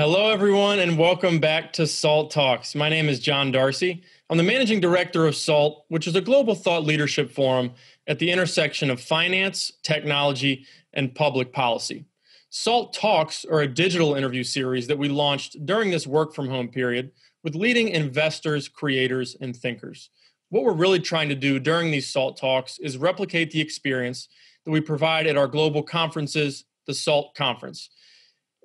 Hello, everyone, and welcome back to SALT Talks. My name is John Darcy. I'm the managing director of SALT, which is a global thought leadership forum at the intersection of finance, technology, and public policy. SALT Talks are a digital interview series that we launched during this work from home period with leading investors, creators, and thinkers. What we're really trying to do during these SALT Talks is replicate the experience that we provide at our global conferences, the SALT Conference.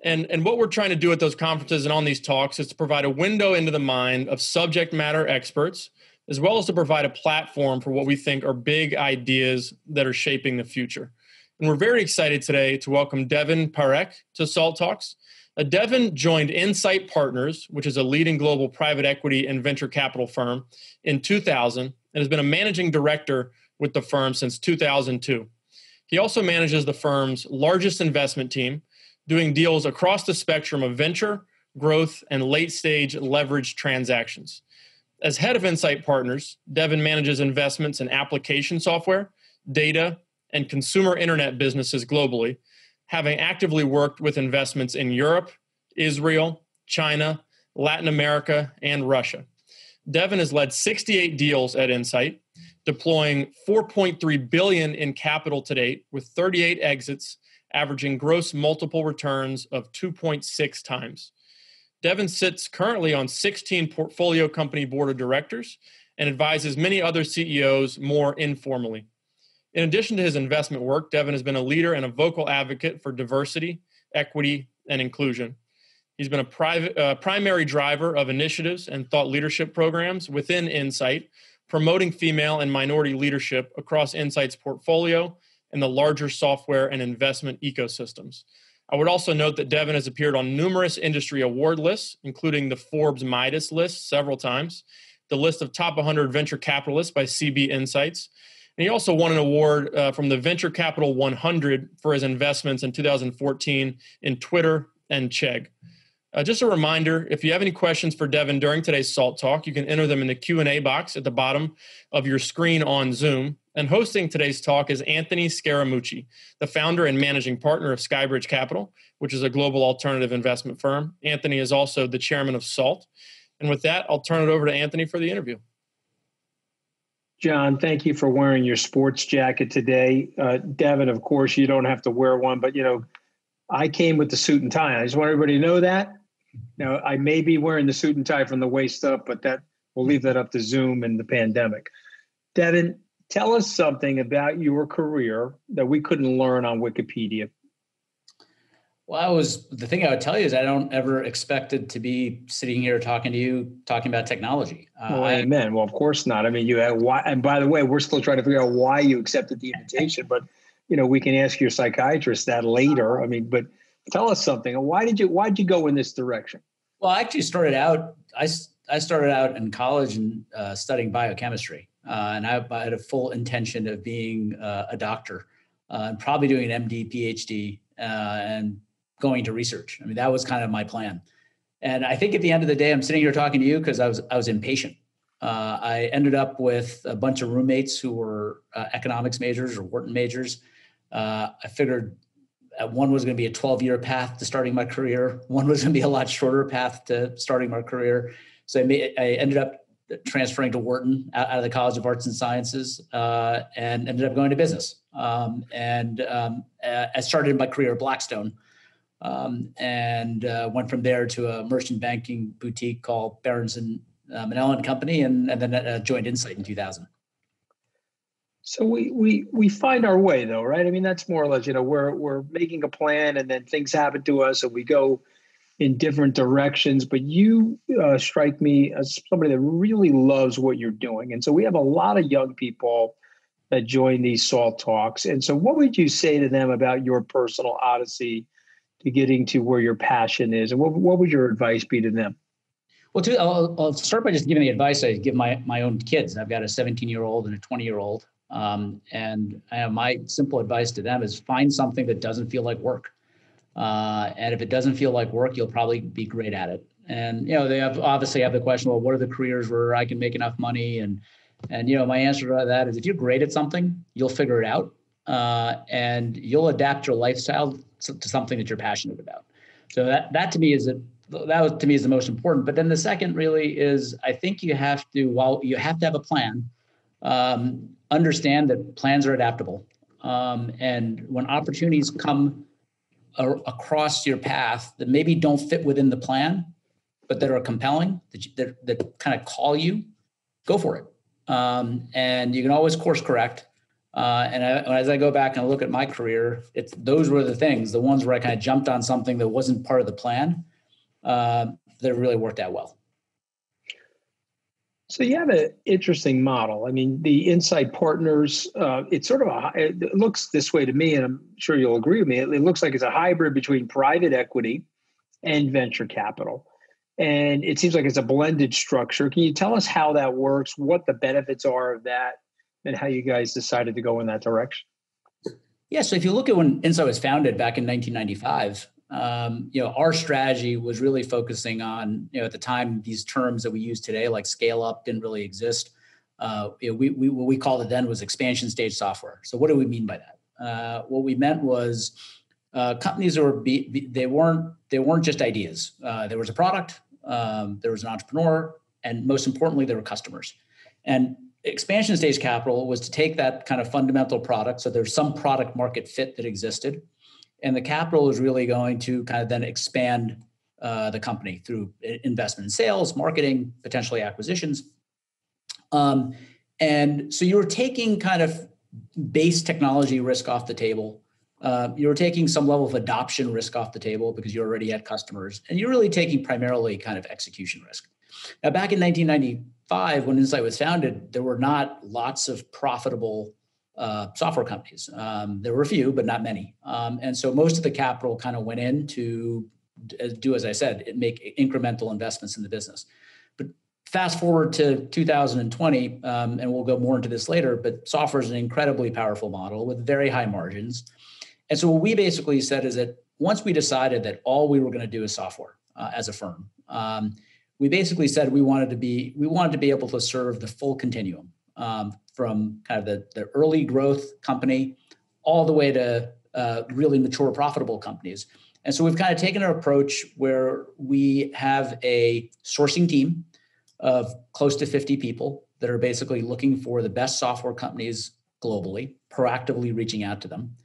And, and what we're trying to do at those conferences and on these talks is to provide a window into the mind of subject matter experts, as well as to provide a platform for what we think are big ideas that are shaping the future. And we're very excited today to welcome Deven Parekh to SALT Talks. Uh, Deven joined Insight Partners, which is a leading global private equity and venture capital firm, in 2000 and has been a managing director with the firm since 2002. He also manages the firm's largest investment team, doing deals across the spectrum of venture, growth, and late stage leverage transactions. As head of Insight Partners, Deven manages investments in application software, data, and consumer internet businesses globally, having actively worked with investments in Europe, Israel, China, Latin America, and Russia. Deven has led 68 deals at Insight, deploying 4.3 billion in capital to date with 38 exits averaging gross multiple returns of 2.6 times. Deven sits currently on 16 portfolio company board of directors and advises many other CEOs more informally. In addition to his investment work, Deven has been a leader and a vocal advocate for diversity, equity, and inclusion. He's been a private, uh, primary driver of initiatives and thought leadership programs within Insight, promoting female and minority leadership across Insight's portfolio in the larger software and investment ecosystems. I would also note that Deven has appeared on numerous industry award lists, including the Forbes Midas list several times, the list of top 100 venture capitalists by CB Insights. And he also won an award uh, from the Venture Capital 100 for his investments in 2014 in Twitter and Chegg. Uh, just a reminder, if you have any questions for Deven during today's SALT Talk, you can enter them in the Q&A box at the bottom of your screen on Zoom. And hosting today's talk is Anthony Scaramucci, the founder and managing partner of Skybridge Capital, which is a global alternative investment firm. Anthony is also the chairman of SALT. And with that, I'll turn it over to Anthony for the interview. John, thank you for wearing your sports jacket today. Uh, Deven, of course, you don't have to wear one, but you know, I came with the suit and tie. I just want everybody to know that. Now, I may be wearing the suit and tie from the waist up, but that we'll leave that up to Zoom and the pandemic. Deven, tell us something about your career that we couldn't learn on Wikipedia. Well, I was the thing I would tell you is I don't ever expected to be sitting here talking to you talking about technology. Uh, well, amen. Well, of course not. I mean, you had why, and by the way, we're still trying to figure out why you accepted the invitation, but you know, we can ask your psychiatrist that later. I mean, but tell us something. Why did you Why did you go in this direction? Well, I actually started out. I I started out in college and uh, studying biochemistry. Uh, and I, I, had a full intention of being uh, a doctor uh, and probably doing an MD, PhD, uh, and going to research. I mean, that was kind of my plan. And I think at the end of the day, I'm sitting here talking to you because I was I was impatient. Uh, I ended up with a bunch of roommates who were uh, economics majors or Wharton majors. I figured one was going to be a 12 year path to starting my career. One was going to be a lot shorter path to starting my career. So I, I ended up transferring to Wharton out, of the College of Arts and Sciences uh, and ended up going to business. Um, and um, I started my career at Blackstone um, and uh, went from there to a merchant banking boutique called Berenson and uh, Minella and Company, and, and then uh, joined Insight in 2000. So we we we find our way though, right? I mean, that's more or less, you know, we're we're making a plan, and then things happen to us, and we go in different directions, but you uh, strike me as somebody that really loves what you're doing. And so we have a lot of young people that join these SALT talks. And so, what would you say to them about your personal odyssey to getting to where your passion is? And what, what would your advice be to them? Well, too, I'll, I'll start by just giving the advice I give my, my own kids. I've got a 17 year old and a 20 year old. Um, and my simple advice to them is find something that doesn't feel like work. Uh, and if it doesn't feel like work, you'll probably be great at it. And you know, they have obviously have the question, well, what are the careers where I can make enough money? And and you know, my answer to that is if you're great at something, you'll figure it out, uh, and you'll adapt your lifestyle to, something that you're passionate about. So that that to me is a that was to me is the most important. But then the second really is I think you have to while you have to have a plan, um, understand that plans are adaptable, um, and when opportunities come a- across your path that maybe don't fit within the plan, but that are compelling that you, that, that kind of call you, go for it. Um, and you can always course correct. Uh, and I, as I go back and look at my career, it's those were the things, the ones where I kind of jumped on something that wasn't part of the plan, uh, that really worked out well. So you have an interesting model. I mean, the Insight Partners, uh, it's sort of a, it looks this way to me, and I'm sure you'll agree with me. It, it looks like it's a hybrid between private equity and venture capital. And it seems like it's a blended structure. Can you tell us how that works, what the benefits are of that, and how you guys decided to go in that direction? Yeah, so if you look at when Insight was founded back in 1995, um, you know, our strategy was really focusing on, you know, at the time, these terms that we use today, like scale up, didn't really exist. Uh, you know, we, we, what we called it then was expansion stage software. So what do we mean by that? Uh, what we meant was uh, companies were be, be, they weren't they weren't just ideas. Uh, there was a product, um, there was an entrepreneur, and most importantly, there were customers. And expansion stage capital was to take that kind of fundamental product. So there's some product market fit that existed and the capital is really going to kind of then expand uh, the company through investment in sales, marketing, potentially acquisitions. Um, and so you're taking kind of base technology risk off the table. Uh, you're taking some level of adoption risk off the table because you already had customers, and you're really taking primarily kind of execution risk. Now, back in 1995, when Insight was founded, there were not lots of profitable uh, software companies. Um, there were a few, but not many. Um, and so most of the capital kind of went in to do, as I said, make incremental investments in the business. But fast forward to 2020, um, and we'll go more into this later, but software is an incredibly powerful model with very high margins. And so what we basically said is that once we decided that all we were going to do is software uh, as a firm, um, we basically said we wanted to be we wanted to be able to serve the full continuum um, from kind of the, the early growth company all the way to uh, really mature, profitable companies. And so we've kind of taken an approach where we have a sourcing team of close to 50 people that are basically looking for the best software companies globally, proactively reaching out to them.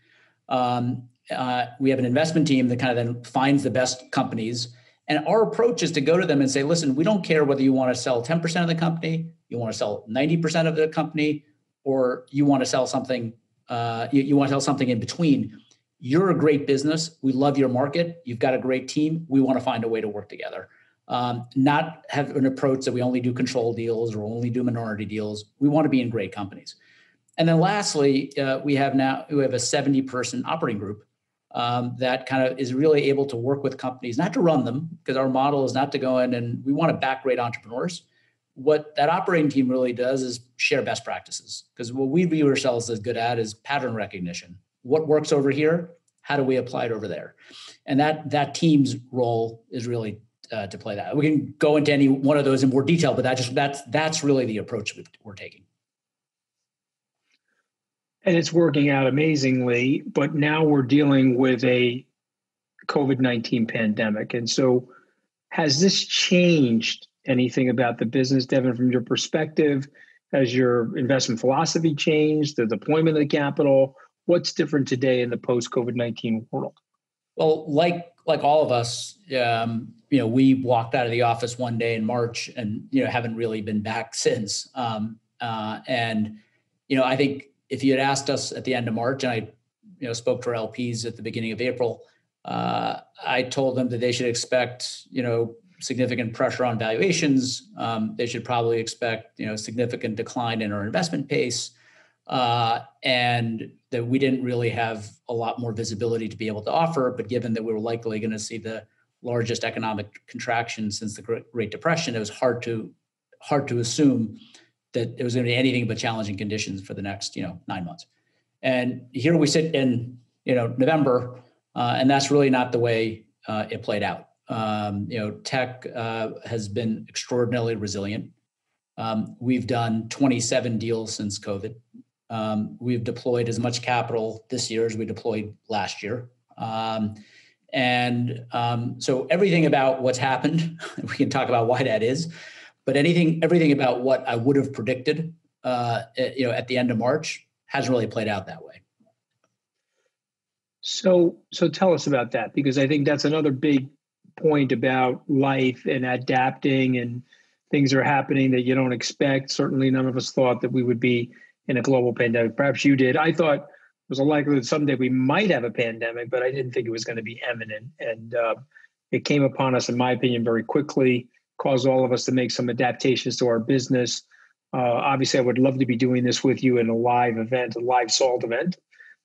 Um, uh, we have an investment team that kind of then finds the best companies. And our approach is to go to them and say, listen, we don't care whether you want to sell 10% of the company you want to sell 90% of the company, or you want to sell something, uh, you, you want to sell something in between. You're a great business. We love your market. You've got a great team. We want to find a way to work together. Um, not have an approach that we only do control deals or only do minority deals. We want to be in great companies. And then lastly, uh, we have now we have a 70 person operating group um, that kind of is really able to work with companies, not to run them, because our model is not to go in and we want to back great entrepreneurs, what that operating team really does is share best practices. Because what we view ourselves as good at is pattern recognition. What works over here how do we apply it over there? And that that team's role is really uh, to play that. We can go into any one of those in more detail but that just that's that's really the approach we're taking. And it's working out amazingly but now we're dealing with a covid-19 pandemic. And so has this changed anything about the business, Deven, from your perspective? Has your investment philosophy changed? The deployment of the capital? What's different today in the post COVID nineteen world? Well, like like all of us, um, you know, we walked out of the office one day in March, and you know, haven't really been back since. Um, uh, and you know, I think if you had asked us at the end of March, and I, you know, spoke to our LPs at the beginning of April, uh, I told them that they should expect, you know, significant pressure on valuations. Um, they should probably expect you know significant decline in our investment pace, uh, and that we didn't really have a lot more visibility to be able to offer. But given that we were likely going to see the largest economic contraction since the Great Depression, it was hard to hard to assume that it was going to be anything but challenging conditions for the next you know nine months. And here we sit in you know November, uh, and that's really not the way uh, it played out. Um, you know, tech uh, has been extraordinarily resilient. Um, we've done 27 deals since COVID. Um, we've deployed as much capital this year as we deployed last year. Um, And um, so everything about what's happened, we can talk about why that is, but anything, everything about what I would have predicted, uh, you know, at the end of March hasn't really played out that way. So, so tell us about that because I think that's another big point about life and adapting and things are happening that you don't expect. Certainly, none of us thought that we would be in a global pandemic. Perhaps you did. I thought it was a likelihood someday we might have a pandemic, but I didn't think it was going to be imminent. And uh, it came upon us, in my opinion, very quickly, caused all of us to make some adaptations to our business. Uh, obviously, I would love to be doing this with you in a live event, a live salt event,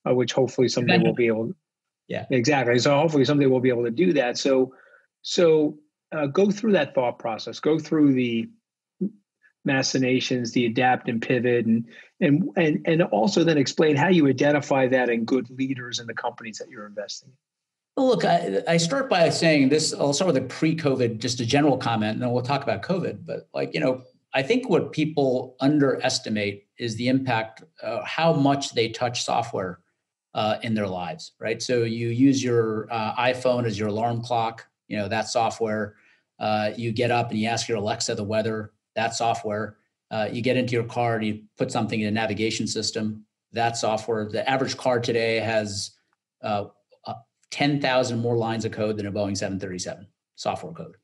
uh, which hopefully someday we'll be able. To, yeah, exactly. So hopefully someday we'll be able to do that. So, so uh, go through that thought process. Go through the machinations, the adapt and pivot, and and and and also then explain how you identify that in good leaders in the companies that you're investing in. Look, I, I start by saying this. I'll start with a pre-COVID, just a general comment, and then we'll talk about COVID. But like you know, I think what people underestimate is the impact, uh, how much they touch software uh, in their lives, right? So you use your uh, iPhone as your alarm clock. You know that software. Uh, you get up and you ask your Alexa the weather that software. Uh, you get into your car and you put something in a navigation system. That software, the average car today has uh, uh, 10,000 more lines of code than a Boeing 737 software code.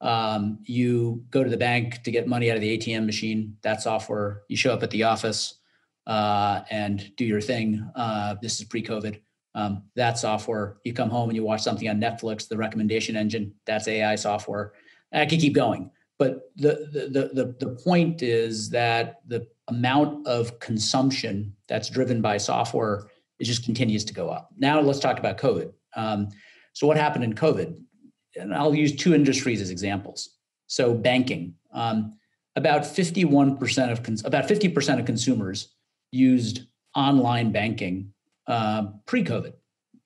Um, you go to the bank to get money out of the ATM machine, that software. You show up at the office uh, and do your thing. Uh, this is pre COVID. Um, that software. You come home and you watch something on Netflix, the recommendation engine, that's AI software. I could keep going. But the, the, the, the point is that the amount of consumption that's driven by software it just continues to go up. Now let's talk about COVID. Um, so what happened in COVID? And I'll use two industries as examples. So banking, um, about 51% of cons- about 50% of consumers used online banking uh, pre-COVID.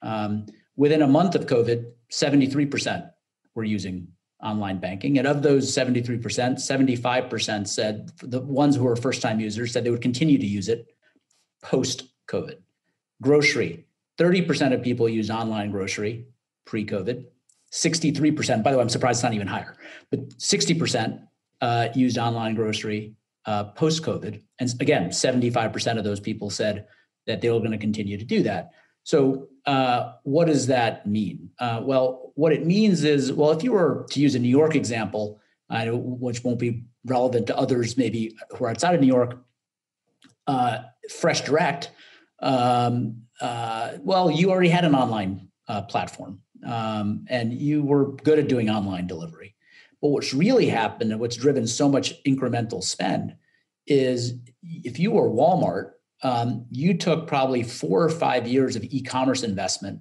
Um, within a month of COVID, 73% were using online banking. And of those 73%, 75% said the ones who were first time users said they would continue to use it post COVID. Grocery, 30% of people use online grocery pre COVID. 63%, by the way, I'm surprised it's not even higher, but 60% uh, used online grocery uh, post COVID. And again, 75% of those people said that they were going to continue to do that. So, uh, what does that mean? Uh, well, what it means is, well, if you were to use a New York example, uh, which won't be relevant to others maybe who are outside of New York, uh, Fresh Direct, um, uh, well, you already had an online uh, platform um, and you were good at doing online delivery. But what's really happened and what's driven so much incremental spend is if you were Walmart um, you took probably four or five years of e-commerce investment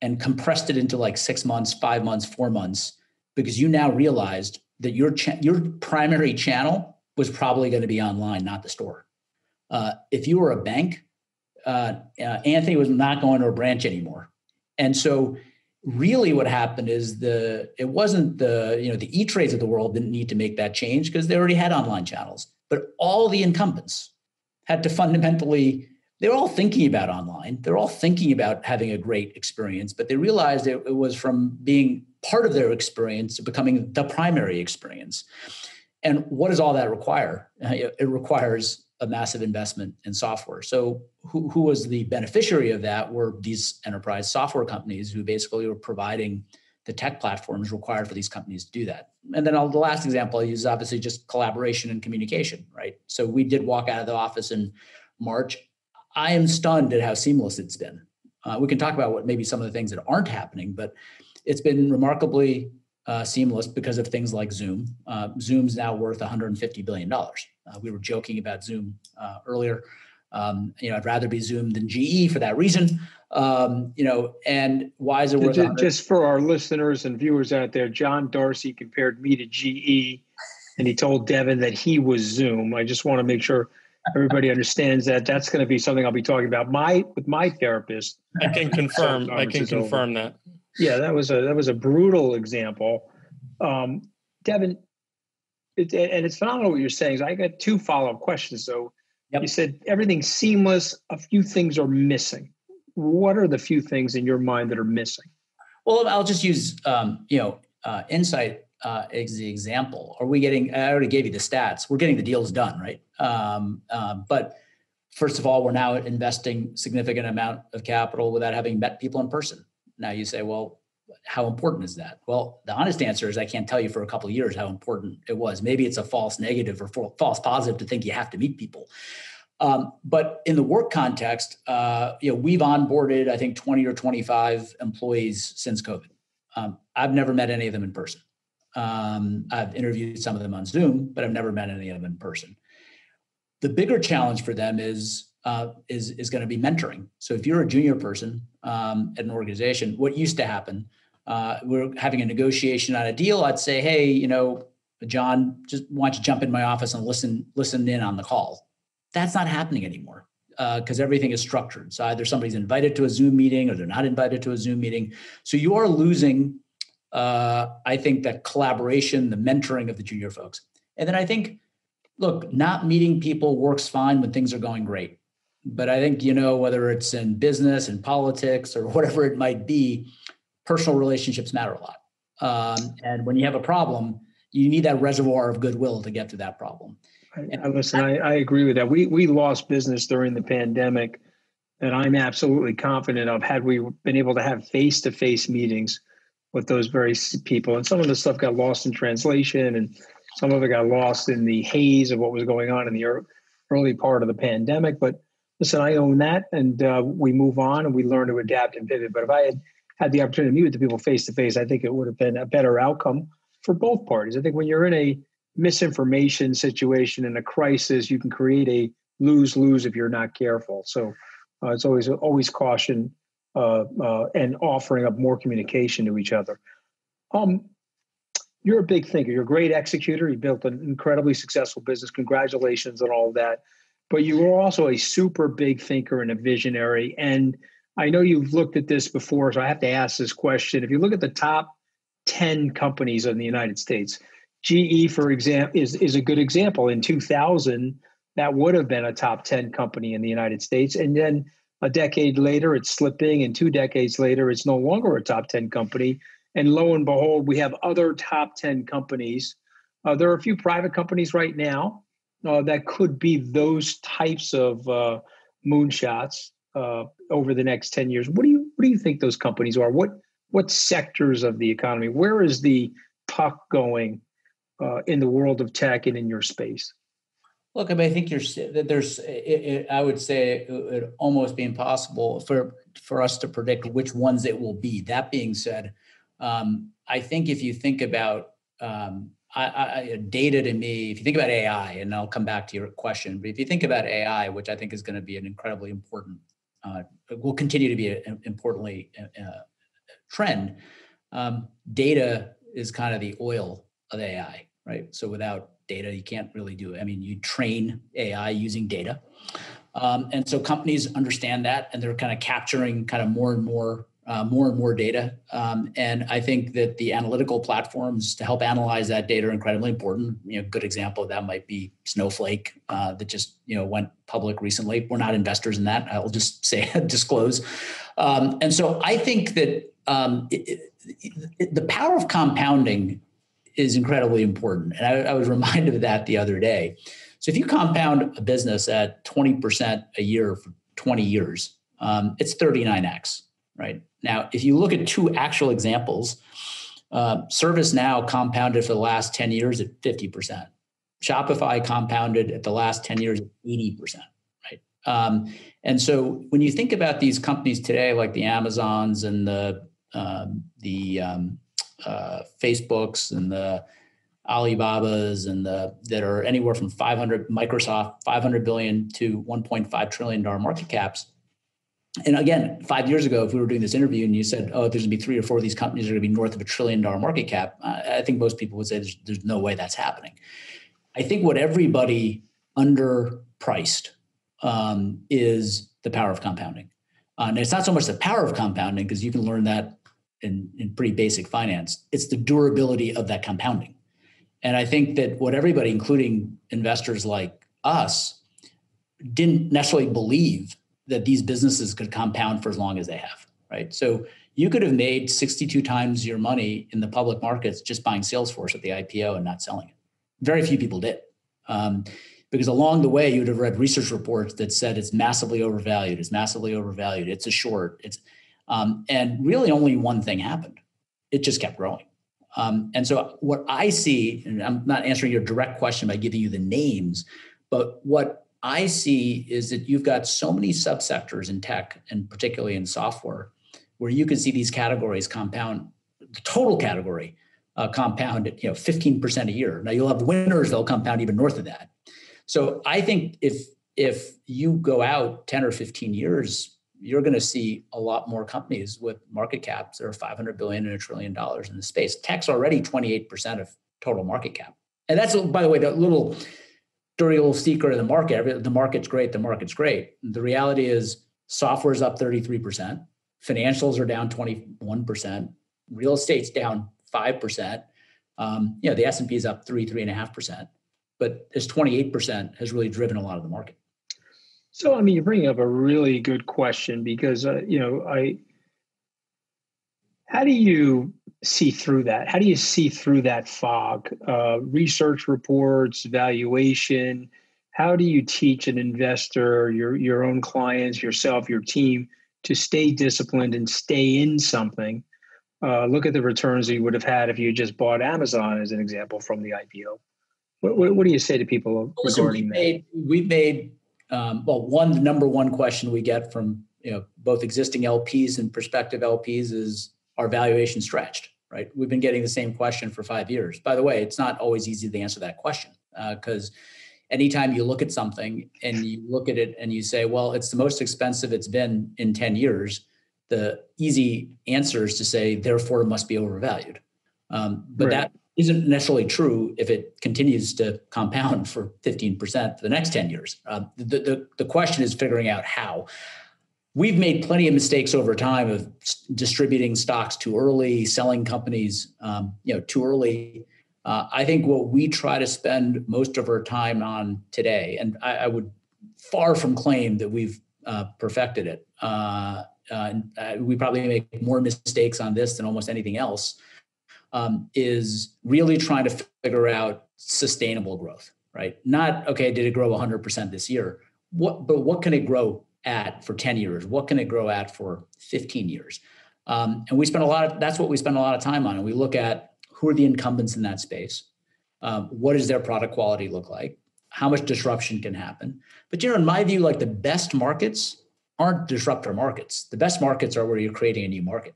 and compressed it into like six months, five months, four months, because you now realized that your cha- your primary channel was probably going to be online, not the store. Uh, if you were a bank, uh, uh, Anthony was not going to a branch anymore, and so really what happened is the it wasn't the you know the e trades of the world didn't need to make that change because they already had online channels, but all the incumbents had to fundamentally they're all thinking about online. They're all thinking about having a great experience but they realized it, it was from being part of their experience to becoming the primary experience. And what does all that require? It requires a massive investment in software. So who, who was the beneficiary of that were these enterprise software companies who basically were providing the tech platforms required for these companies to do that. And then I'll, the last example I use is obviously just collaboration and communication, right? So we did walk out of the office in March. I am stunned at how seamless it's been. Uh, we can talk about what maybe some of the things that aren't happening, but it's been remarkably uh, seamless because of things like Zoom. Uh, Zoom's now worth 150 billion dollars. Uh, we were joking about Zoom uh, earlier. Um, you know, I'd rather be Zoom than GE for that reason. Um, you know, and why is it worth? Just, just for our listeners and viewers out there, John Darcy compared me to GE, and he told Deven that he was Zoom. I just want to make sure everybody understands that. That's going to be something I'll be talking about my with my therapist. I can confirm. I can confirm over. that. Yeah, that was a that was a brutal example. Um, Deven, it, and it's phenomenal what you're saying. So I got two follow up questions. So Yep. You said everything's seamless. A few things are missing. What are the few things in your mind that are missing? Well, I'll just use um, you know uh, insight uh, as the example. Are we getting? I already gave you the stats. We're getting the deals done, right? Um, uh, but first of all, we're now investing significant amount of capital without having met people in person. Now you say, well, how important is that? Well, the honest answer is I can't tell you for a couple of years how important it was. Maybe it's a false negative or false positive to think you have to meet people. Um, but in the work context, uh, you know, we've onboarded I think 20 or 25 employees since COVID. Um, I've never met any of them in person. Um, I've interviewed some of them on Zoom, but I've never met any of them in person. The bigger challenge for them is uh, is is going to be mentoring. So if you're a junior person um, at an organization, what used to happen, uh, we're having a negotiation on a deal. I'd say, hey, you know, John, just why don't you jump in my office and listen listen in on the call? That's not happening anymore because uh, everything is structured. So either somebody's invited to a Zoom meeting or they're not invited to a Zoom meeting. So you are losing, uh, I think, that collaboration, the mentoring of the junior folks. And then I think, look, not meeting people works fine when things are going great. But I think, you know, whether it's in business and politics or whatever it might be, personal relationships matter a lot. Um, and when you have a problem, you need that reservoir of goodwill to get to that problem. I, listen, I, I agree with that. We we lost business during the pandemic that I'm absolutely confident of had we been able to have face to face meetings with those very people. And some of the stuff got lost in translation and some of it got lost in the haze of what was going on in the early part of the pandemic. But listen, I own that and uh, we move on and we learn to adapt and pivot. But if I had had the opportunity to meet with the people face to face, I think it would have been a better outcome for both parties. I think when you're in a misinformation situation in a crisis, you can create a lose lose if you're not careful. So uh, it's always always caution uh, uh, and offering up more communication to each other. Um, you're a big thinker. You're a great executor. You built an incredibly successful business. Congratulations on all that. But you were also a super big thinker and a visionary. And I know you've looked at this before, so I have to ask this question. If you look at the top 10 companies in the United States, GE, for example, is, is a good example. In 2000, that would have been a top 10 company in the United States. And then a decade later, it's slipping. And two decades later, it's no longer a top 10 company. And lo and behold, we have other top 10 companies. Uh, there are a few private companies right now uh, that could be those types of uh, moonshots uh, over the next 10 years. What do you what do you think those companies are? What what sectors of the economy? Where is the puck going uh, in the world of tech and in your space? Look, I mean, I think you're there's. It, it, I would say it would almost be impossible for for us to predict which ones it will be. That being said, um, I think if you think about um, I, I, data to me, if you think about AI, and I'll come back to your question, but if you think about AI, which I think is going to be an incredibly important, uh, will continue to be an importantly uh, uh, trend. Um, data is kind of the oil of AI right? So without data, you can't really do it. I mean, you train AI using data. Um, and so companies understand that and they're kind of capturing kind of more and more uh, more and more data. Um, and I think that the analytical platforms to help analyze that data are incredibly important. You know, good example of that might be Snowflake that just you know went public recently. We're not investors in that. I'll just say disclose. Um, and so I think that um, it, it, the power of compounding is incredibly important. And I, I, was reminded of that the other day. So if you compound a business at 20% a year for 20 years, um, it's 39x, right? Now, if you look at two actual examples, uh, ServiceNow compounded for the last 10 years at 50%. Shopify compounded at the last 10 years at 80%, right? Um, and so when you think about these companies today, like the Amazons and the um, the um, uh, Facebooks and the Alibabas and the that are anywhere from 500 Microsoft 500 billion to 1.5 trillion dollar market caps. And again, five years ago, if we were doing this interview and you said, "Oh, there's going to be three or four of these companies that are going to be north of a trillion dollar market cap," I think most people would say there's, there's no way that's happening. I think what everybody underpriced um, is the power of compounding. Uh, and it's not so much the power of compounding because you can learn that in, in pretty basic finance. It's the durability of that compounding. And I think that what everybody, including investors like us, didn't necessarily believe that these businesses could compound for as long as they have, right? So you could have made 62 times your money in the public markets just buying Salesforce at the IPO and not selling it. Very few people did. Um, because along the way, you would have read research reports that said it's massively overvalued, it's massively overvalued, it's a short, it's, um, and really only one thing happened. It just kept growing. Um, and so what I see, and I'm not answering your direct question by giving you the names, but what I see is that you've got so many subsectors in tech and particularly in software where you can see these categories compound, the total category uh, compound at you know 15% a year. Now you'll have winners that'll compound even north of that. So I think if if you go out 10 or 15 years, you're going to see a lot more companies with market caps that are 500 billion and a trillion dollars in the space. Tech's already 28% of total market cap. And that's, by the way, the little dirty little secret the market. The market's great. The market's great. The reality is software is up 33%. Financials are down 21%. Real estate's down 5%. Um, you know, the S&P is up three, three and a half percent, but this 28% has really driven a lot of the market. So, I mean, you're bringing up a really good question because, uh, you know, I, how do you see through that? How do you see through that fog? Uh, research reports, valuation. How do you teach an investor, your your own clients, yourself, your team, to stay disciplined and stay in something? Uh, look at the returns that you would have had if you just bought Amazon, as an example, from the IPO. What, what, what do you say to people regarding we've made, that? We've made um, well, one the number one question we get from you know both existing LPs and prospective LPs is our valuation stretched? Right. We've been getting the same question for five years. By the way, it's not always easy to answer that question because uh, anytime you look at something and you look at it and you say, well, it's the most expensive it's been in 10 years, the easy answer is to say, therefore, it must be overvalued. Um, but right. that isn't necessarily true if it continues to compound for 15% for the next 10 years. Uh, the, the, the question is figuring out how. We've made plenty of mistakes over time of distributing stocks too early, selling companies, um, you know, too early. Uh, I think what we try to spend most of our time on today, and I, I would far from claim that we've uh, perfected it. Uh, uh, we probably make more mistakes on this than almost anything else um, is really trying to figure out sustainable growth, right? Not okay, did it grow 100% this year? What, but what can it grow at for 10 years? What can it grow at for 15 years? Um, and we spend a lot of that's what we spend a lot of time on. And we look at who are the incumbents in that space. Um, what does their product quality look like? How much disruption can happen? But you know, in my view, like the best markets aren't disruptor markets. The best markets are where you're creating a new market.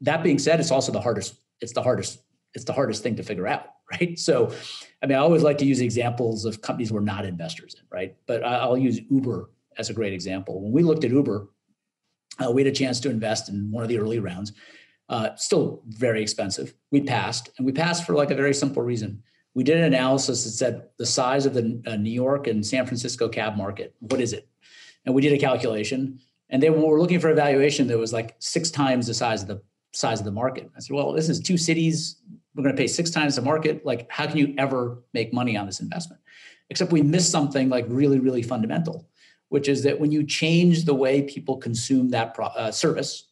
That being said, it's also the hardest it's the hardest it's the hardest thing to figure out right so i mean i always like to use examples of companies we're not investors in right but i'll use uber as a great example when we looked at uber uh, we had a chance to invest in one of the early rounds uh, still very expensive we passed and we passed for like a very simple reason we did an analysis that said the size of the uh, new york and san francisco cab market what is it and we did a calculation and they were looking for a valuation that was like six times the size of the size of the market. I said, well, this is two cities. We're going to pay six times the market. Like, how can you ever make money on this investment? Except we missed something like really, really fundamental, which is that when you change the way people consume that pro- uh, service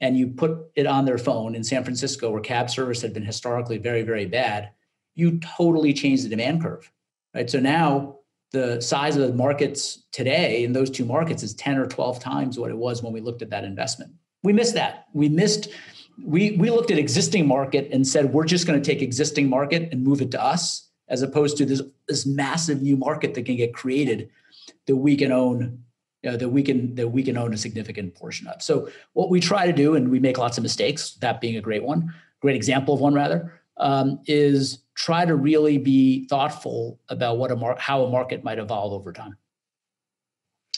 and you put it on their phone in San Francisco, where cab service had been historically very, very bad, you totally change the demand curve, right? So now the size of the markets today in those two markets is 10 or 12 times what it was when we looked at that investment. We missed that. We missed we we looked at existing market and said we're just going to take existing market and move it to us as opposed to this this massive new market that can get created that we can own you know, that we can that we can own a significant portion of so what we try to do and we make lots of mistakes that being a great one great example of one rather um, is try to really be thoughtful about what a mar- how a market might evolve over time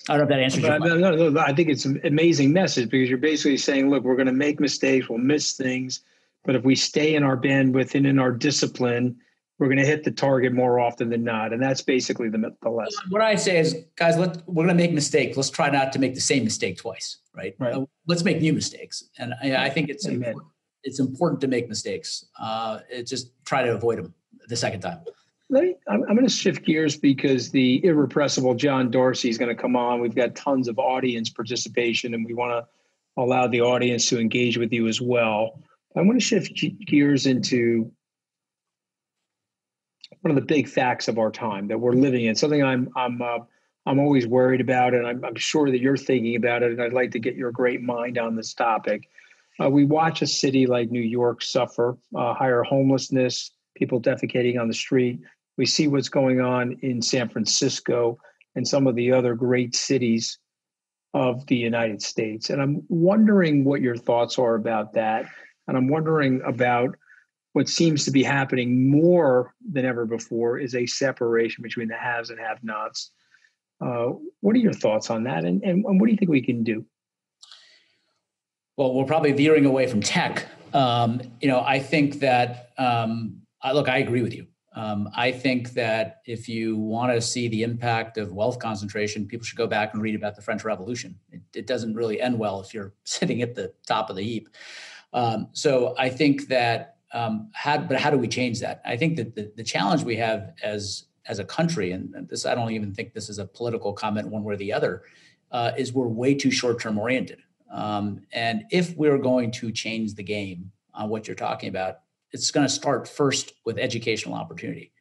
I don't know if that answers your question. No, no, no, I think it's an amazing message because you're basically saying, look, we're going to make mistakes, we'll miss things, but if we stay in our bandwidth and in our discipline, we're going to hit the target more often than not. And that's basically the, the lesson. What I say is, guys, let, we're going to make mistakes. Let's try not to make the same mistake twice, right? right. Uh, let's make new mistakes. And I, I think it's important, it's important to make mistakes. Uh, just try to avoid them the second time. Me, I'm, I'm going to shift gears because the irrepressible John Darcy is going to come on. We've got tons of audience participation, and we want to allow the audience to engage with you as well. I want to shift gears into one of the big facts of our time that we're living in. Something I'm I'm uh, I'm always worried about, and I'm, I'm, sure that you're thinking about it. And I'd like to get your great mind on this topic. Uh, we watch a city like New York suffer uh, higher homelessness, people defecating on the street. We see what's going on in San Francisco and some of the other great cities of the United States. And I'm wondering what your thoughts are about that. And I'm wondering about what seems to be happening more than ever before is a separation between the haves and have nots. Uh, what are your thoughts on that? And, and, and, what do you think we can do? Well, we're probably veering away from tech. Um, you know, I think that, um, I, look, I agree with you. Um, I think that if you want to see the impact of wealth concentration, people should go back and read about the French Revolution. It, it doesn't really end well if you're sitting at the top of the heap. Um, so I think that, um, how, but how do we change that? I think that the, the challenge we have as as a country, and this I don't even think this is a political comment one way or the other, uh, is we're way too short term oriented. Um, and if we're going to change the game on what you're talking about, it's going to start first with educational opportunity.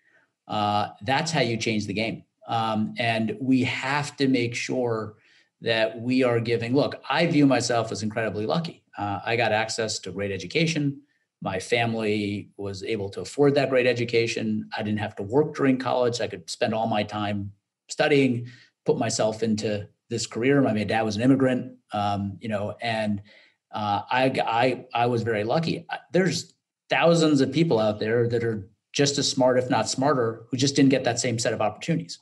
Uh, that's how you change the game. Um, and we have to make sure that we are giving. Look, I view myself as incredibly lucky. Uh, I got access to great education. My family was able to afford that great education. I didn't have to work during college. I could spend all my time studying, put myself into this career. My dad was an immigrant, um, you know, and uh, I, I, I was very lucky. There's thousands of people out there that are just as smart, if not smarter, who just didn't get that same set of opportunities.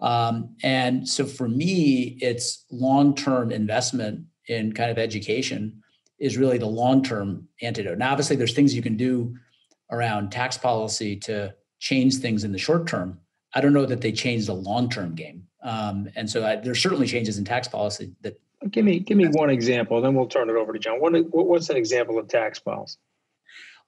Um, and so for me, it's long term investment in kind of education is really the long term antidote. Now, obviously, there's things you can do around tax policy to change things in the short term. I don't know that they change the long term game. Um, and so I, there's certainly changes in tax policy that. Give me give me one example, then we'll turn it over to John. What, what's an example of tax policy?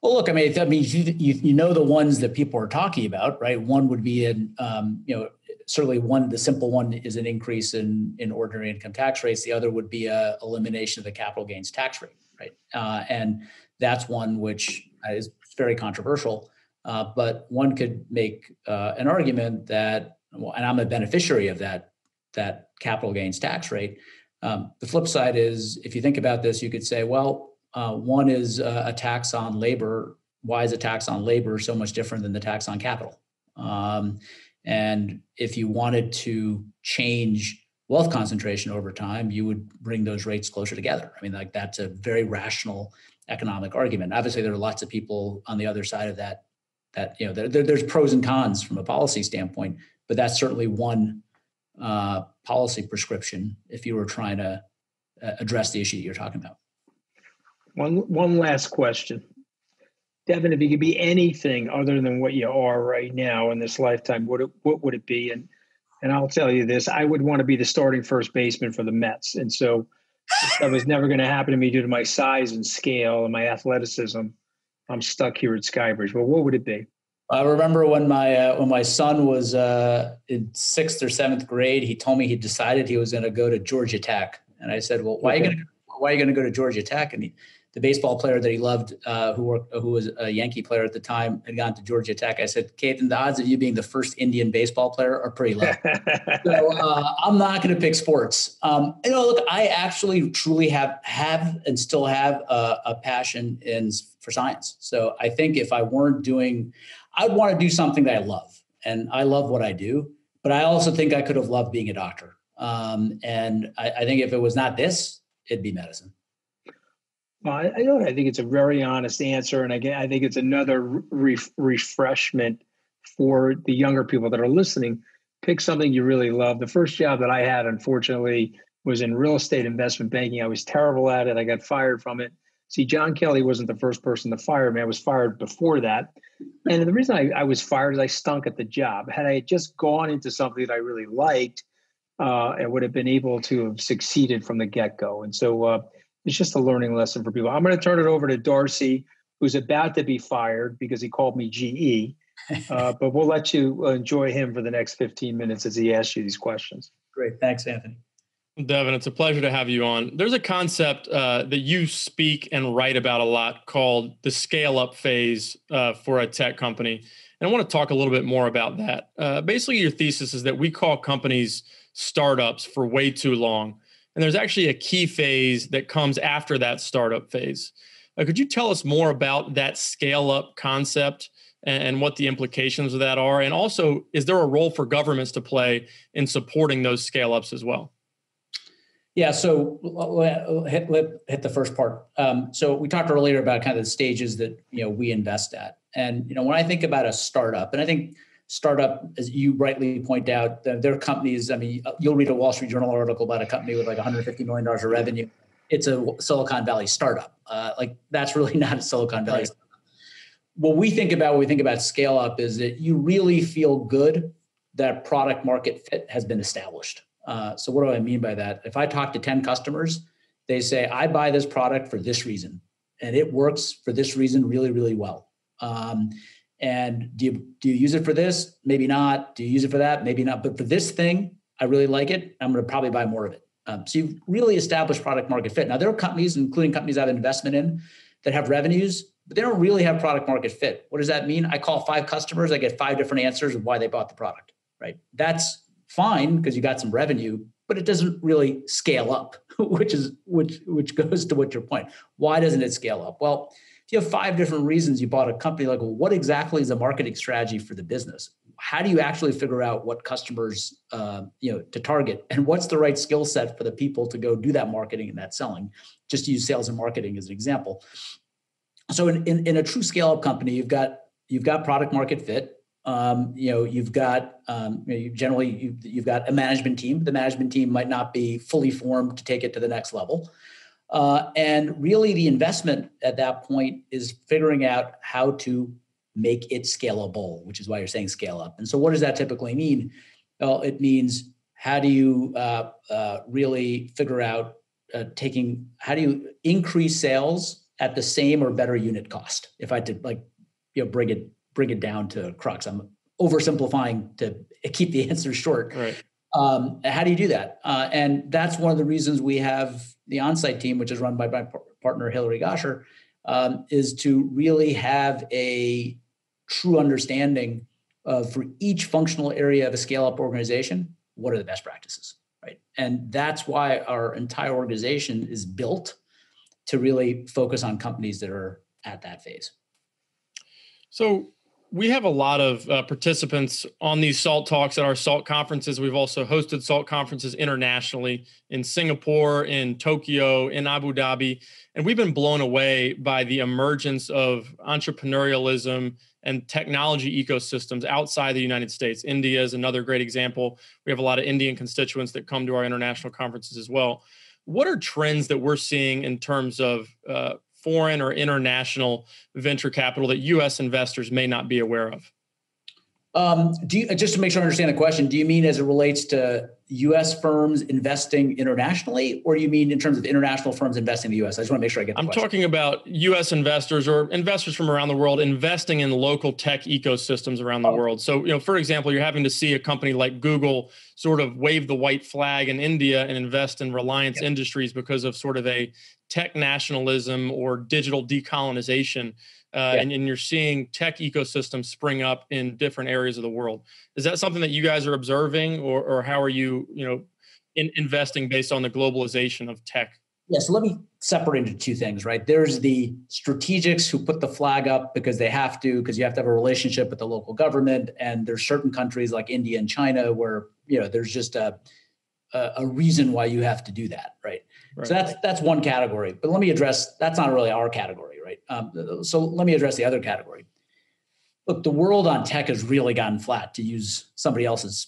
Well, look, I mean, I mean, you, you, you know the ones that people are talking about, right? One would be in, um, you know, certainly one, the simple one is an increase in in ordinary income tax rates. The other would be a elimination of the capital gains tax rate, right? Uh, and that's one which is very controversial. Uh, but one could make uh, an argument that, well, and I'm a beneficiary of that that capital gains tax rate. Um, the flip side is, if you think about this, you could say, well, uh, one is a tax on labor. Why is a tax on labor so much different than the tax on capital? Um, and if you wanted to change wealth concentration over time, you would bring those rates closer together. I mean, like that's a very rational economic argument. Obviously, there are lots of people on the other side of that. That you know, there, there's pros and cons from a policy standpoint, but that's certainly one uh, policy prescription if you were trying to uh, address the issue that you're talking about. One one last question. Deven, if you could be anything other than what you are right now in this lifetime, what it, what would it be? And and I'll tell you this: I would want to be the starting first baseman for the Mets, and so that was never going to happen to me due to my size and scale and my athleticism. I'm stuck here at Skybridge. But what would it be? I remember when my uh, when my son was uh, in sixth or seventh grade, he told me he decided he was going to go to Georgia Tech, and I said, "Well, why okay. are you going to why are you going to go to Georgia Tech?" And he, the baseball player that he loved, uh, who worked, who was a Yankee player at the time, had gone to Georgia Tech. I said, Caden, the odds of you being the first Indian baseball player are pretty low. so uh, I'm not going to pick sports. Um, you know, look, I actually truly have have and still have a, a passion in for science. So I think if I weren't doing, I'd want to do something that I love, and I love what I do. But I also think I could have loved being a doctor. Um, and I, I think if it was not this, it'd be medicine. Well, I, I, think it's a very honest answer, and again, I think it's another re- refreshment for the younger people that are listening. Pick something you really love. The first job that I had, unfortunately, was in real estate investment banking. I was terrible at it. I got fired from it. See, John Kelly wasn't the first person to fire me. I was fired before that. And the reason I, I was fired is I stunk at the job. Had I just gone into something that I really liked, uh, I would have been able to have succeeded from the get go. And so, uh, it's just a learning lesson for people. I'm going to turn it over to Darcy, who's about to be fired because he called me GE. Uh, but we'll let you enjoy him for the next 15 minutes as he asks you these questions. Great. Thanks, Anthony. Deven, it's a pleasure to have you on. There's a concept uh, that you speak and write about a lot called the scale up phase uh, for a tech company. And I want to talk a little bit more about that. Uh, basically, your thesis is that we call companies startups for way too long. And there's actually a key phase that comes after that startup phase. Uh, could you tell us more about that scale up concept and, and what the implications of that are? And also, is there a role for governments to play in supporting those scale ups as well? Yeah, so hit, hit the first part. Um, so we talked earlier about kind of the stages that you know we invest at, and you know when I think about a startup, and I think startup, as you rightly point out, there are companies. I mean, you'll read a Wall Street Journal article about a company with like 150 million dollars of revenue. It's a Silicon Valley startup. Uh, like that's really not a Silicon Valley. Right. What we think about when we think about scale up is that you really feel good that product market fit has been established. Uh, so what do I mean by that? If I talk to 10 customers, they say, I buy this product for this reason, and it works for this reason really, really well. Um, and do you do you use it for this? Maybe not. Do you use it for that? Maybe not. But for this thing, I really like it. I'm going to probably buy more of it. Um, so you've really established product market fit. Now there are companies, including companies I have investment in, that have revenues, but they don't really have product market fit. What does that mean? I call five customers, I get five different answers of why they bought the product. Right? That's fine because you got some revenue, but it doesn't really scale up, which is which which goes to what your point. Why doesn't it scale up? Well, you have five different reasons you bought a company, like, well, what exactly is the marketing strategy for the business? How do you actually figure out what customers, uh, you know, to target, and what's the right skill set for the people to go do that marketing and that selling? Just to use sales and marketing as an example. So, in, in, in a true scale up company, you've got you've got product market fit, um, you know you've got um, you know, you generally you, you've got a management team the management team might not be fully formed to take it to the next level uh, and really the investment at that point is figuring out how to make it scalable which is why you're saying scale up and so what does that typically mean well it means how do you uh, uh, really figure out uh, taking how do you increase sales at the same or better unit cost if i did like you know bring it bring it down to crux. I'm oversimplifying to keep the answer short. Right. Um, how do you do that? Uh, and that's one of the reasons we have the on-site team, which is run by my partner Hilary Gosher, um, is to really have a true understanding of for each functional area of a scale-up organization, what are the best practices, right? And that's why our entire organization is built to really focus on companies that are at that phase. So we have a lot of uh, participants on these SALT talks at our SALT conferences. We've also hosted SALT conferences internationally in Singapore, in Tokyo, in Abu Dhabi. And we've been blown away by the emergence of entrepreneurialism and technology ecosystems outside the United States. India is another great example. We have a lot of Indian constituents that come to our international conferences as well. What are trends that we're seeing in terms of uh, foreign or international venture capital that U.S. investors may not be aware of? Um, do you, just to make sure I understand the question, do you mean as it relates to U.S. firms investing internationally, or do you mean in terms of international firms investing in the U.S.? I just want to make sure I get. I'm question. talking about U.S. investors or investors from around the world investing in local tech ecosystems around the oh. world. So, you know, for example, you're having to see a company like Google sort of wave the white flag in India and invest in Reliance yep. Industries because of sort of a tech nationalism or digital decolonization uh, yeah. and, and, you're seeing tech ecosystems spring up in different areas of the world. Is that something that you guys are observing, or, or how are you, you know, in, investing based on the globalization of tech? Yeah, so let me separate into two things, right? There's the strategics who put the flag up because they have to, because you have to have a relationship with the local government, and there's certain countries like India and China where you know there's just a a, a reason why you have to do that, right? Right? So that's that's one category. But let me address that's not really our category right? Um, so let me address the other category. Look, the world on tech has really gotten flat, to use somebody else's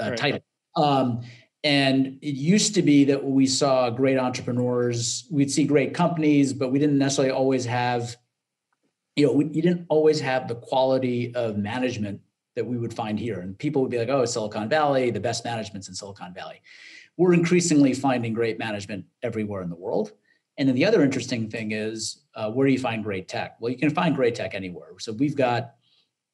uh, right. title. Um, and it used to be that we saw great entrepreneurs, we'd see great companies, but we didn't necessarily always have, you know, we, you didn't always have the quality of management that we would find here. And people would be like, oh, Silicon Valley, the best management's in Silicon Valley. We're increasingly finding great management everywhere in the world. And then the other interesting thing is uh, where do you find great tech? Well, you can find great tech anywhere. So we've got,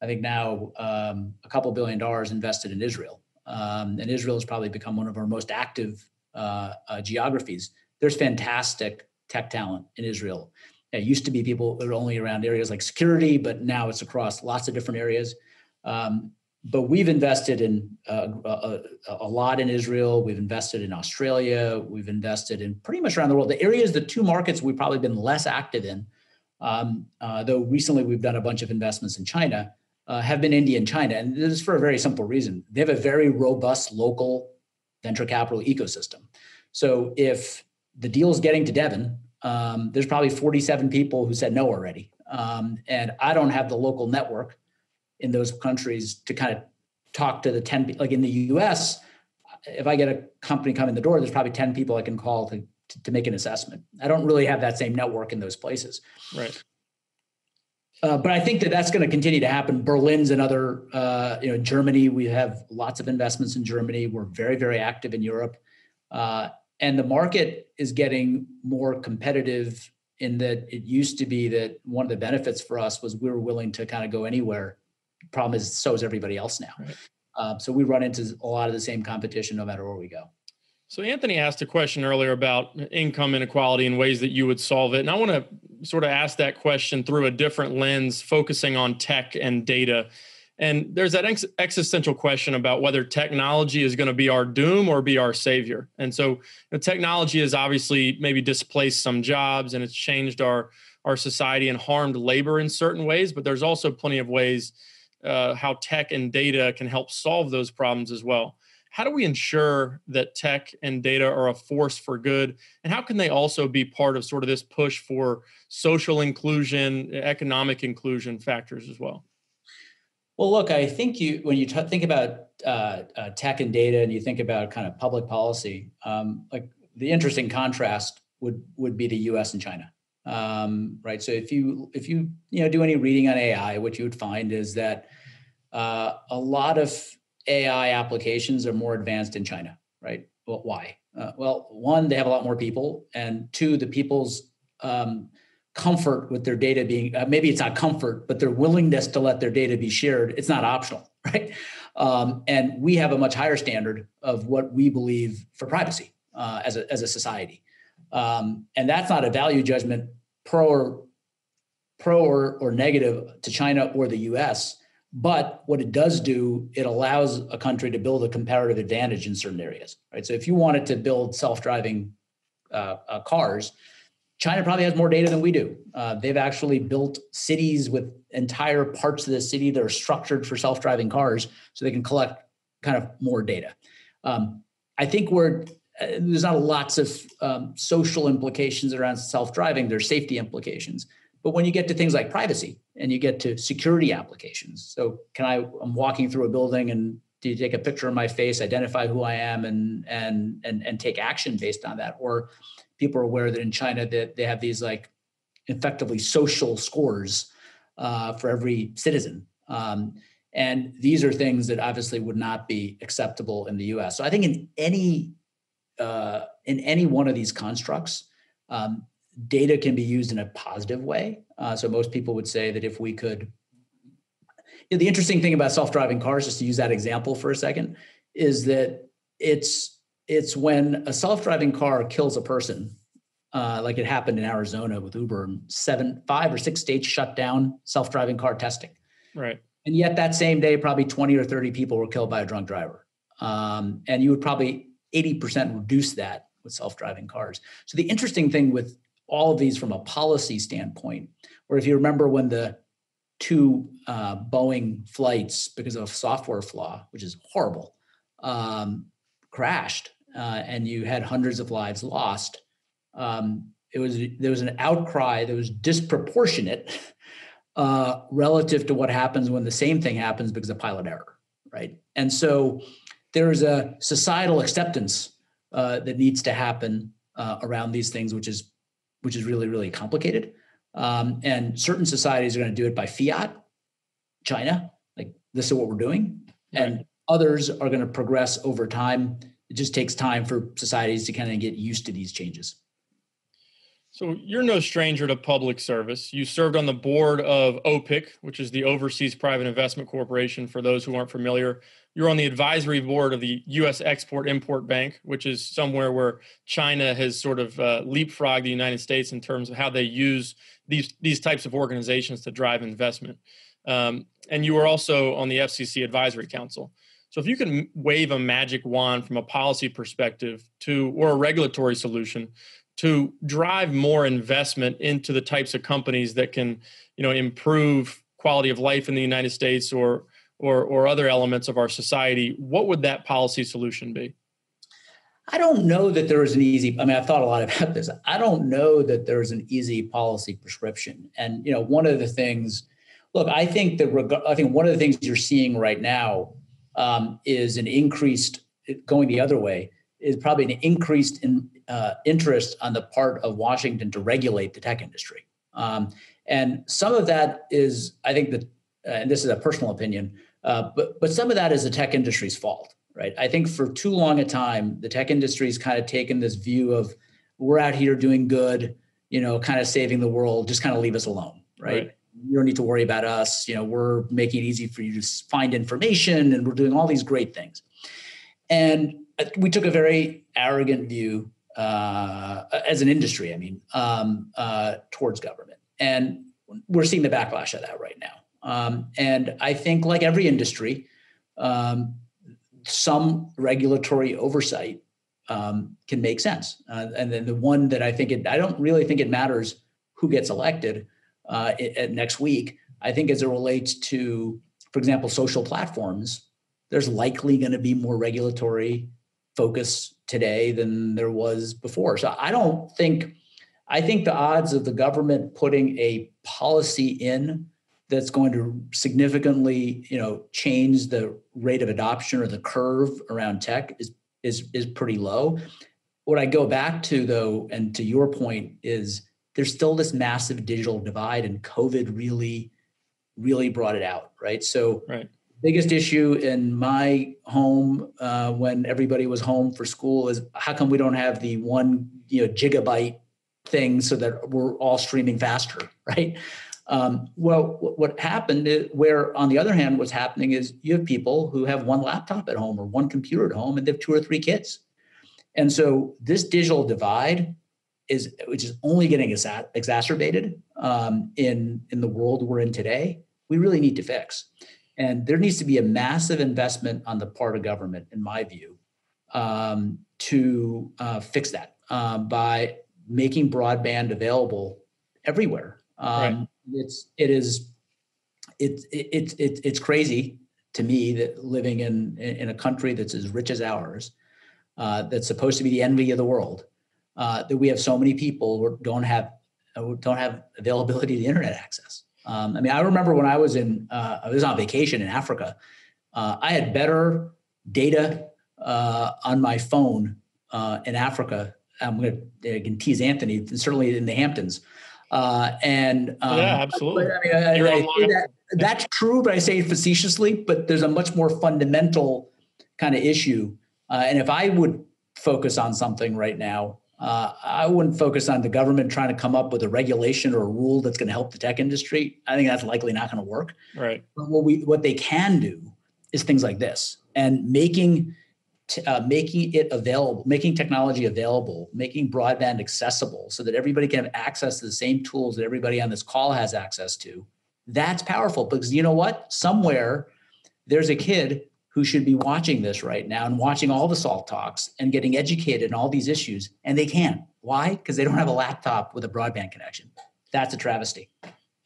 I think now um, a couple billion dollars invested in Israel. Um, and Israel has probably become one of our most active uh, uh, geographies, there's fantastic tech talent in Israel. It used to be people that were only around areas like security, but now it's across lots of different areas. Um, but we've invested in uh, a, a, lot in Israel. We've invested in Australia. We've invested in pretty much around the world. The areas, the two markets we've probably been less active in, um, uh, though recently we've done a bunch of investments in China, uh, have been India and China. And this is for a very simple reason. They have a very robust local venture capital ecosystem. So if the deal is getting to Deven, um, there's probably 47 people who said no already. Um, and I don't have the local network in those countries to kind of talk to the 10 like in the US if I get a company come in the door there's probably 10 people I can call to, to, to make an assessment I don't really have that same network in those places right uh, but I think that that's going to continue to happen. Berlin's another, uh, you know, Germany. We have lots of investments in Germany. We're very, very active in Europe, uh, and the market is getting more competitive. In that, it used to be that one of the benefits for us was we were willing to kind of go anywhere problem is so is everybody else now. Right. Uh, so we run into a lot of the same competition no matter where we go. So Anthony asked a question earlier about income inequality and ways that you would solve it, and I want to sort of ask that question through a different lens, focusing on tech and data. And there's that ex- existential question about whether technology is going to be our doom or be our savior. And so the technology has obviously maybe displaced some jobs and it's changed our our society and harmed labor in certain ways, but there's also plenty of ways uh, how tech and data can help solve those problems as well. How do we ensure that tech and data are a force for good? And how can they also be part of sort of this push for social inclusion, economic inclusion factors as well? Well, look, I think you when you t- think about uh, uh, tech and data, and you think about kind of public policy, um, like the interesting contrast would would be the U.S. and China um, right? So if you if you you know do any reading on AI, what you would find is that uh, a lot of AI applications are more advanced in China, right? Well, why? Uh, well, one, they have a lot more people, and two, the people's um, comfort with their data being uh, maybe it's not comfort, but their willingness to let their data be shared. It's not optional, right? Um, and we have a much higher standard of what we believe for privacy uh, as a as a society. Um, and that's not a value judgment pro or pro or, or negative to China or the US. But what it does do, it allows a country to build a comparative advantage in certain areas, right? So if you wanted to build self-driving uh, uh, cars, China probably has more data than we do. Uh, they've actually built cities with entire parts of the city that are structured for self-driving cars, so they can collect kind of more data. Um, I think we're there's not lots of um, social implications around self-driving. There's safety implications. But when you get to things like privacy and you get to security applications so can i i'm walking through a building and do you take a picture of my face identify who i am and and and, and take action based on that? Or people are aware that in china that they have these like effectively social scores uh, for every citizen. Um, and these are things that obviously would not be acceptable in the us so i think in any uh, in any one of these constructs, um, data can be used in a positive way. Uh, so most people would say that if we could, you know, the interesting thing about self-driving cars, just to use that example for a second, is that it's it's when a self-driving car kills a person, uh, like it happened in Arizona with Uber, seven, five or six states shut down self-driving car testing. Right. And yet that same day, probably 20 or 30 people were killed by a drunk driver. Um, and you would probably 80% reduce that with self-driving cars. So the interesting thing with all of these from a policy standpoint, where if you remember when the two uh, Boeing flights, because of a software flaw, which is horrible, um, crashed, uh, and you had hundreds of lives lost. Um, it was there was an outcry that was disproportionate uh, relative to what happens when the same thing happens because of pilot error, right? And so there's a societal acceptance uh, that needs to happen uh, around these things, which is which is really really complicated. Um, and certain societies are going to do it by fiat, China, like this is what we're doing, right. and others are going to progress over time. It just takes time for societies to kind of get used to these changes. So you're no stranger to public service. You served on the board of OPIC, which is the Overseas Private Investment Corporation. For those who aren't familiar, you're on the advisory board of the U.S. Export Import Bank, which is somewhere where China has sort of uh, leapfrogged the United States in terms of how they use these these types of organizations to drive investment. Um, and you were also on the FCC Advisory Council. So if you can wave a magic wand from a policy perspective to or a regulatory solution to drive more investment into the types of companies that can, you know, improve quality of life in the United States or or, or other elements of our society, what would that policy solution be? I don't know that there is an easy. I mean, I've thought a lot about this. I don't know that there is an easy policy prescription. And you know, one of the things, look, I think that I think one of the things you're seeing right now um, is an increased going the other way is probably an increased in, uh, interest on the part of Washington to regulate the tech industry. Um, and some of that is, I think that, uh, and this is a personal opinion, uh, but but some of that is the tech industry's fault, right? I think for too long a time, the tech industry's kind of taken this view of we're out here doing good, you know, kind of saving the world, just kind of leave us alone, right? right. You don't need to worry about us. You know, we're making it easy for you to find information, and we're doing all these great things. And uh, we took a very arrogant view uh, as an industry. I mean, um, uh, towards government, and we're seeing the backlash of that right now. Um, and I think, like every industry, um, some regulatory oversight um, can make sense. Uh, and then the one that I think it, I don't really think it matters who gets elected uh, at next week. I think as it relates to, for example, social platforms, there's likely going to be more regulatory focus today than there was before. So I don't think, I think the odds of the government putting a policy in that's going to significantly you know change the rate of adoption or the curve around tech is is is pretty low. What i go back to though and to your point is there's still this massive digital divide and covid really really brought it out right? So right. biggest issue in my home uh, when everybody was home for school is how come we don't have the one you know gigabyte thing so that we're all streaming faster right um, well, what happened, is, where on the other hand, what's happening is you have people who have one laptop at home or one computer at home, and they have two or three kids. And so this digital divide is, which is only getting exa- exacerbated um, in in the world we're in today. We really need to fix, and there needs to be a massive investment on the part of government, in my view, um, to uh, fix that uh, by making broadband available everywhere. Um, right it's it is it's it's it, it's crazy to me that living in in a country that's as rich as ours, uh, that's supposed to be the envy of the world, uh, that we have so many people who don't have don't have availability to internet access. Um, I mean, I remember when I was in uh, I was on vacation in Africa, uh, I had better data uh, on my phone uh, in Africa. I'm going to tease Anthony, certainly in the Hamptons. Uh, and um, yeah, absolutely. I mean, I, I that, that's true, but I say it facetiously. But there's a much more fundamental kind of issue. Uh, and if I would focus on something right now, uh, I wouldn't focus on the government trying to come up with a regulation or a rule that's going to help the tech industry. I think that's likely not going to work. Right. But what we what they can do is things like this and making uh, making it available, making technology available, making broadband accessible so that everybody can have access to the same tools that everybody on this call has access to. That's powerful because you know what? Somewhere there's a kid who should be watching this right now and watching all the SALT talks and getting educated in all these issues, and they can't. Why? Because they don't have a laptop with a broadband connection. That's a travesty.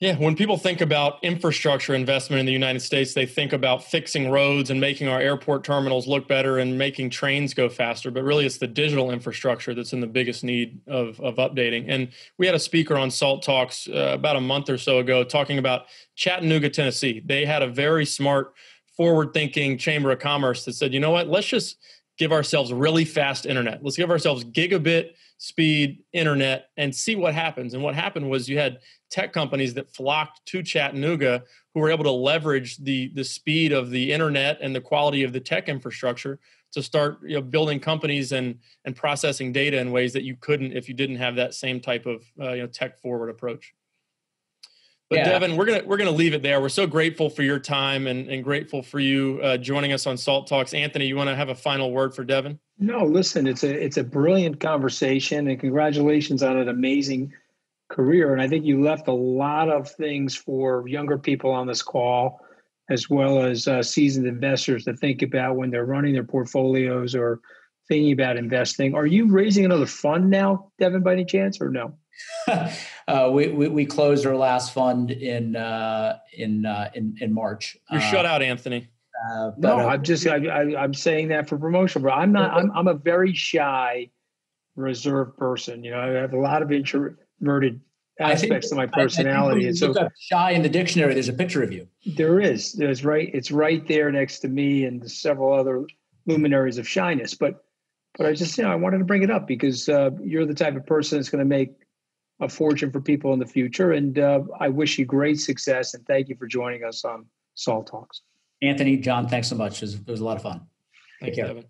Yeah, when people think about infrastructure investment in the United States, they think about fixing roads and making our airport terminals look better and making trains go faster. But really, it's the digital infrastructure that's in the biggest need of, of updating. And we had a speaker on Salt Talks uh, about a month or so ago talking about Chattanooga, Tennessee. They had a very smart, forward thinking chamber of commerce that said, you know what, let's just give ourselves really fast internet. Let's give ourselves gigabit speed internet and see what happens. And what happened was you had tech companies that flocked to Chattanooga who were able to leverage the the speed of the internet and the quality of the tech infrastructure to start you know, building companies and and processing data in ways that you couldn't if you didn't have that same type of uh, you know tech forward approach. But yeah. Deven, we're gonna we're gonna leave it there. We're so grateful for your time and, and grateful for you uh, joining us on Salt Talks. Anthony, you want to have a final word for Deven? No, listen, it's a it's a brilliant conversation, and congratulations on an amazing career. And I think you left a lot of things for younger people on this call, as well as uh, seasoned investors to think about when they're running their portfolios or thinking about investing. Are you raising another fund now, Deven, by any chance, or no? uh, we, we, we closed our last fund in uh, in, uh, in in March. You're shut out, Anthony. Uh, but, no, uh, I'm just I, I, am saying that for promotion, but I'm not. I'm I'm a very shy, reserved person. You know, I have a lot of introverted aspects think, of my personality. and so shy in the dictionary, there's a picture of you. There is. There's right. It's right there next to me and several other luminaries of shyness. But but I just you know I wanted to bring it up because uh, you're the type of person that's going to make a fortune for people in the future. And uh, I wish you great success and thank you for joining us on Salt Talks. Anthony, John, thanks so much. It was, it was a lot of fun. Thank you, Kevin.